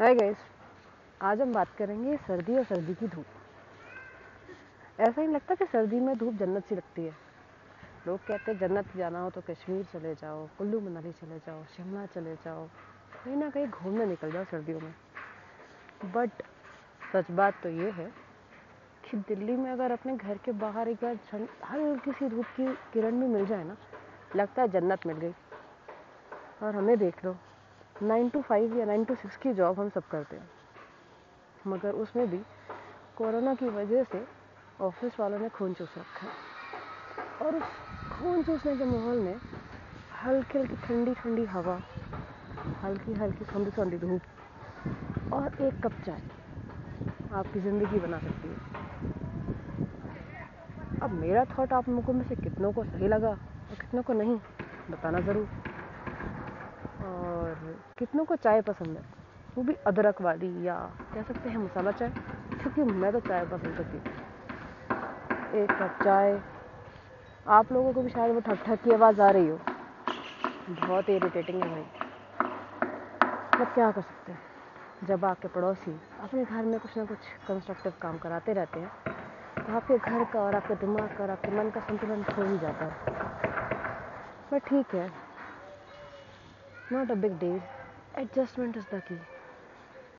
Hi guys आज हम बात करेंगे सर्दी और सर्दी की धूप। ऐसा ही लगता कि सर्दी में धूप जन्नत सी लगती है। लोग कहते हैं, जन्नत जाना हो तो कश्मीर चले जाओ, कुल्लू मनाली चले जाओ, शिमला चले जाओ, कहीं ना कहीं घूमने निकल जाओ सर्दियों में। बट सच बात तो ये है कि दिल्ली में अगर अपने घर के बाहर एक बार हल्की सी धूप की किरण भी मिल जाए ना, लगता है जन्नत मिल गई। और हमें देख लो नाइन टू फाइव या नाइन टू सिक्स की जॉब हम सब करते हैं। मगर उसमें भी कोरोना की वजह से ऑफ़िस वालों ने खून चूस रखा है। और खून चूसने के माहौल में हल्की हल्की ठंडी ठंडी हवा, हल्की हल्की ठंडी ठंडी धूप और एक कप चाय आपकी ज़िंदगी बना सकती है। अब मेरा थॉट आप लोगों में से कितनों को सही लगा और कितनों को नहीं, बताना ज़रूर। कितनों को चाय पसंद है? वो भी अदरक वाली या कह सकते हैं मसाला चाय, क्योंकि मैं तो चाय पसंद करती हूँ। एक कप चाय। आप लोगों को भी शायद वो ठक ठक की आवाज़ आ रही हो। बहुत इरिटेटिंग है भाई। मतलब क्या कर सकते हैं? जब आपके पड़ोसी अपने घर में कुछ ना कुछ कंस्ट्रक्टिव काम कराते रहते हैं तो आपके घर का और आपके दिमाग का और आपके मन का संतुलन खो ही जाता है। पर ठीक है। Not a big deal. Adjustment is the key.